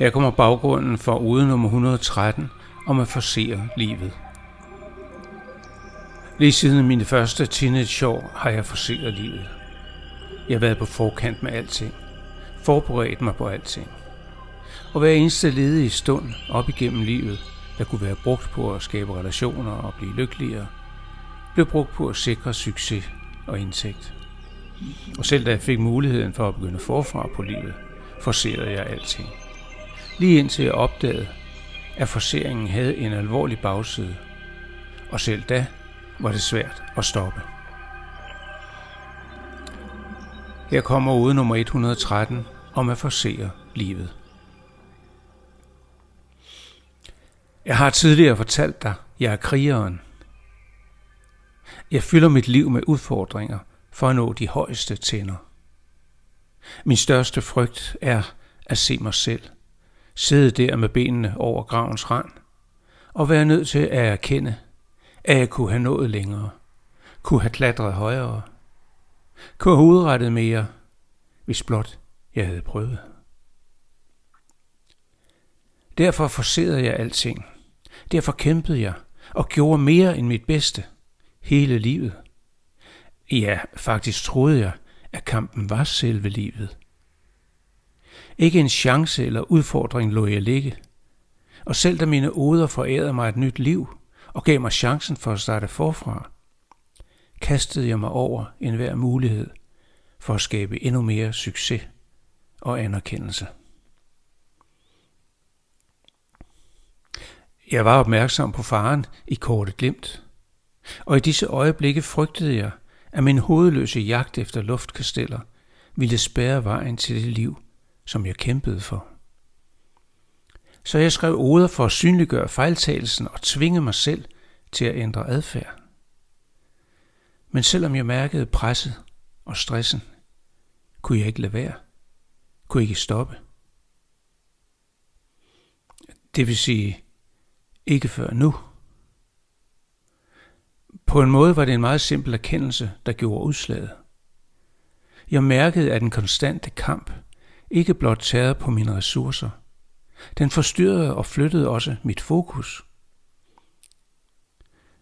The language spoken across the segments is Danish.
Her kommer baggrunden for ude nummer 113 om at forsere livet. Lige siden mine første teenageår har jeg forseret livet. Jeg har været på forkant med alting. Forberedt mig på alting. Og hver eneste ledige stund op igennem livet, der kunne være brugt på at skabe relationer og blive lykkeligere, blev brugt på at sikre succes og indtægt. Og selv da jeg fik muligheden for at begynde forfra på livet, forserede jeg alting. Lige indtil jeg opdagede, at forseringen havde en alvorlig bagside. Og selv da var det svært at stoppe. Her kommer ude nummer 113 om at forsere livet. Jeg har tidligere fortalt dig, jeg er krigeren. Jeg fylder mit liv med udfordringer for at nå de højeste tænder. Min største frygt er at se mig selv, sidde der med benene over gravens rand, og være nødt til at erkende, at jeg kunne have nået længere, kunne have klatret højere, kunne have udrettet mere, hvis blot jeg havde prøvet. Derfor forserede jeg alting. Derfor kæmpede jeg og gjorde mere end mit bedste hele livet. Ja, faktisk troede jeg, at kampen var selve livet. Ikke en chance eller udfordring lå jeg ligge. Og selv da mine oder forærede mig et nyt liv og gav mig chancen for at starte forfra, kastede jeg mig over enhver mulighed for at skabe endnu mere succes og anerkendelse. Jeg var opmærksom på faren i kortet glimt, og i disse øjeblikke frygtede jeg, at min hovedløse jagt efter luftkasteller ville spærre vejen til det liv, som jeg kæmpede for. Så jeg skrev oder for at synliggøre fejltagelsen og tvinge mig selv til at ændre adfærd. Men selvom jeg mærkede presset og stressen, kunne jeg ikke lade være. Kunne ikke stoppe. Det vil sige, ikke før nu. På en måde var det en meget simpel erkendelse, der gjorde udslaget. Jeg mærkede, at den konstante kamp ikke blot tærede på mine ressourcer. Den forstyrrede og flyttede også mit fokus.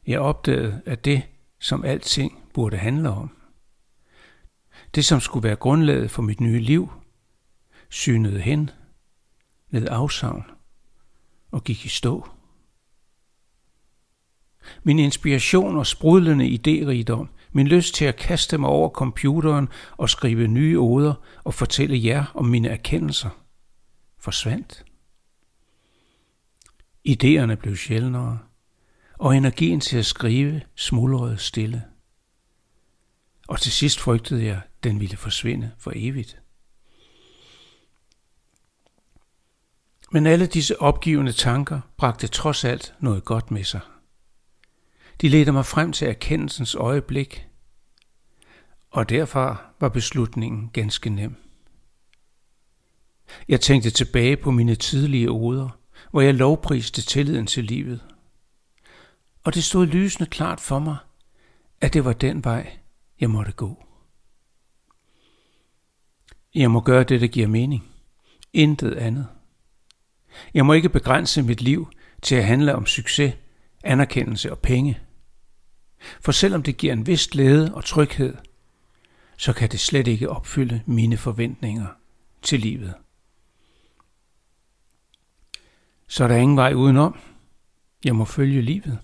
Jeg opdagede, at det, som alting burde handle om, det som skulle være grundlaget for mit nye liv, synede hen, led afsavn og gik i stå. Min inspiration og sprudlende idérigdom min lyst til at kaste mig over computeren og skrive nye oder og fortælle jer om mine erkendelser forsvandt. Idéerne blev sjældnere, og energien til at skrive smuldrede stille. Og til sidst frygtede jeg, den ville forsvinde for evigt. Men alle disse opgivende tanker bragte trods alt noget godt med sig – de ledte mig frem til erkendelsens øjeblik, og derfor var beslutningen ganske nem. Jeg tænkte tilbage på mine tidlige oder, hvor jeg lovpriste tilliden til livet. Og det stod lysende klart for mig, at det var den vej, jeg måtte gå. Jeg må gøre det, der giver mening. Intet andet. Jeg må ikke begrænse mit liv til at handle om succes, anerkendelse og penge – for selvom det giver en vis glæde og tryghed, så kan det slet ikke opfylde mine forventninger til livet. Så er der ingen vej udenom. Jeg må følge livet.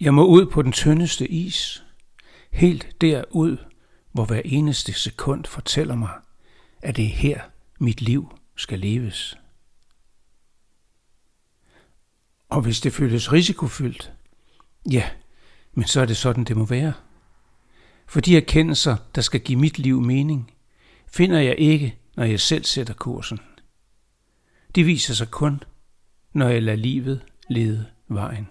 Jeg må ud på den tyndeste is, helt derud, hvor hver eneste sekund fortæller mig, at det er her, mit liv skal leves. Og hvis det føles risikofyldt, Ja, men så er det sådan, det må være. For de erkendelser, der skal give mit liv mening, finder jeg ikke, når jeg selv sætter kursen. De viser sig kun, når jeg lader livet lede vejen.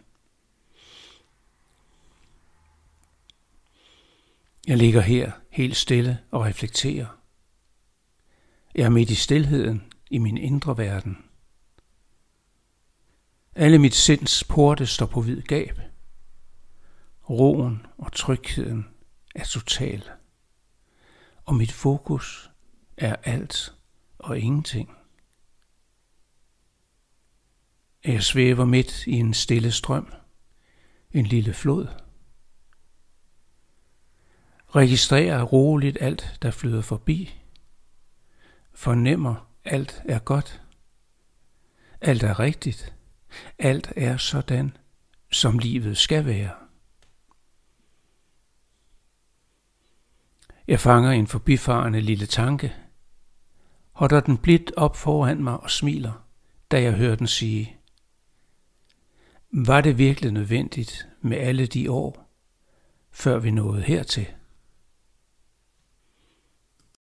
Jeg ligger her helt stille og reflekterer. Jeg er midt i stilheden i min indre verden. Alle mit sinds porte står på vid gab roen og trygheden er total. Og mit fokus er alt og ingenting. Jeg svæver midt i en stille strøm, en lille flod. Registrerer roligt alt, der flyder forbi. Fornemmer, alt er godt. Alt er rigtigt. Alt er sådan, som livet skal være. Jeg fanger en forbifarende lille tanke, holder den blidt op foran mig og smiler, da jeg hører den sige, var det virkelig nødvendigt med alle de år, før vi nåede hertil?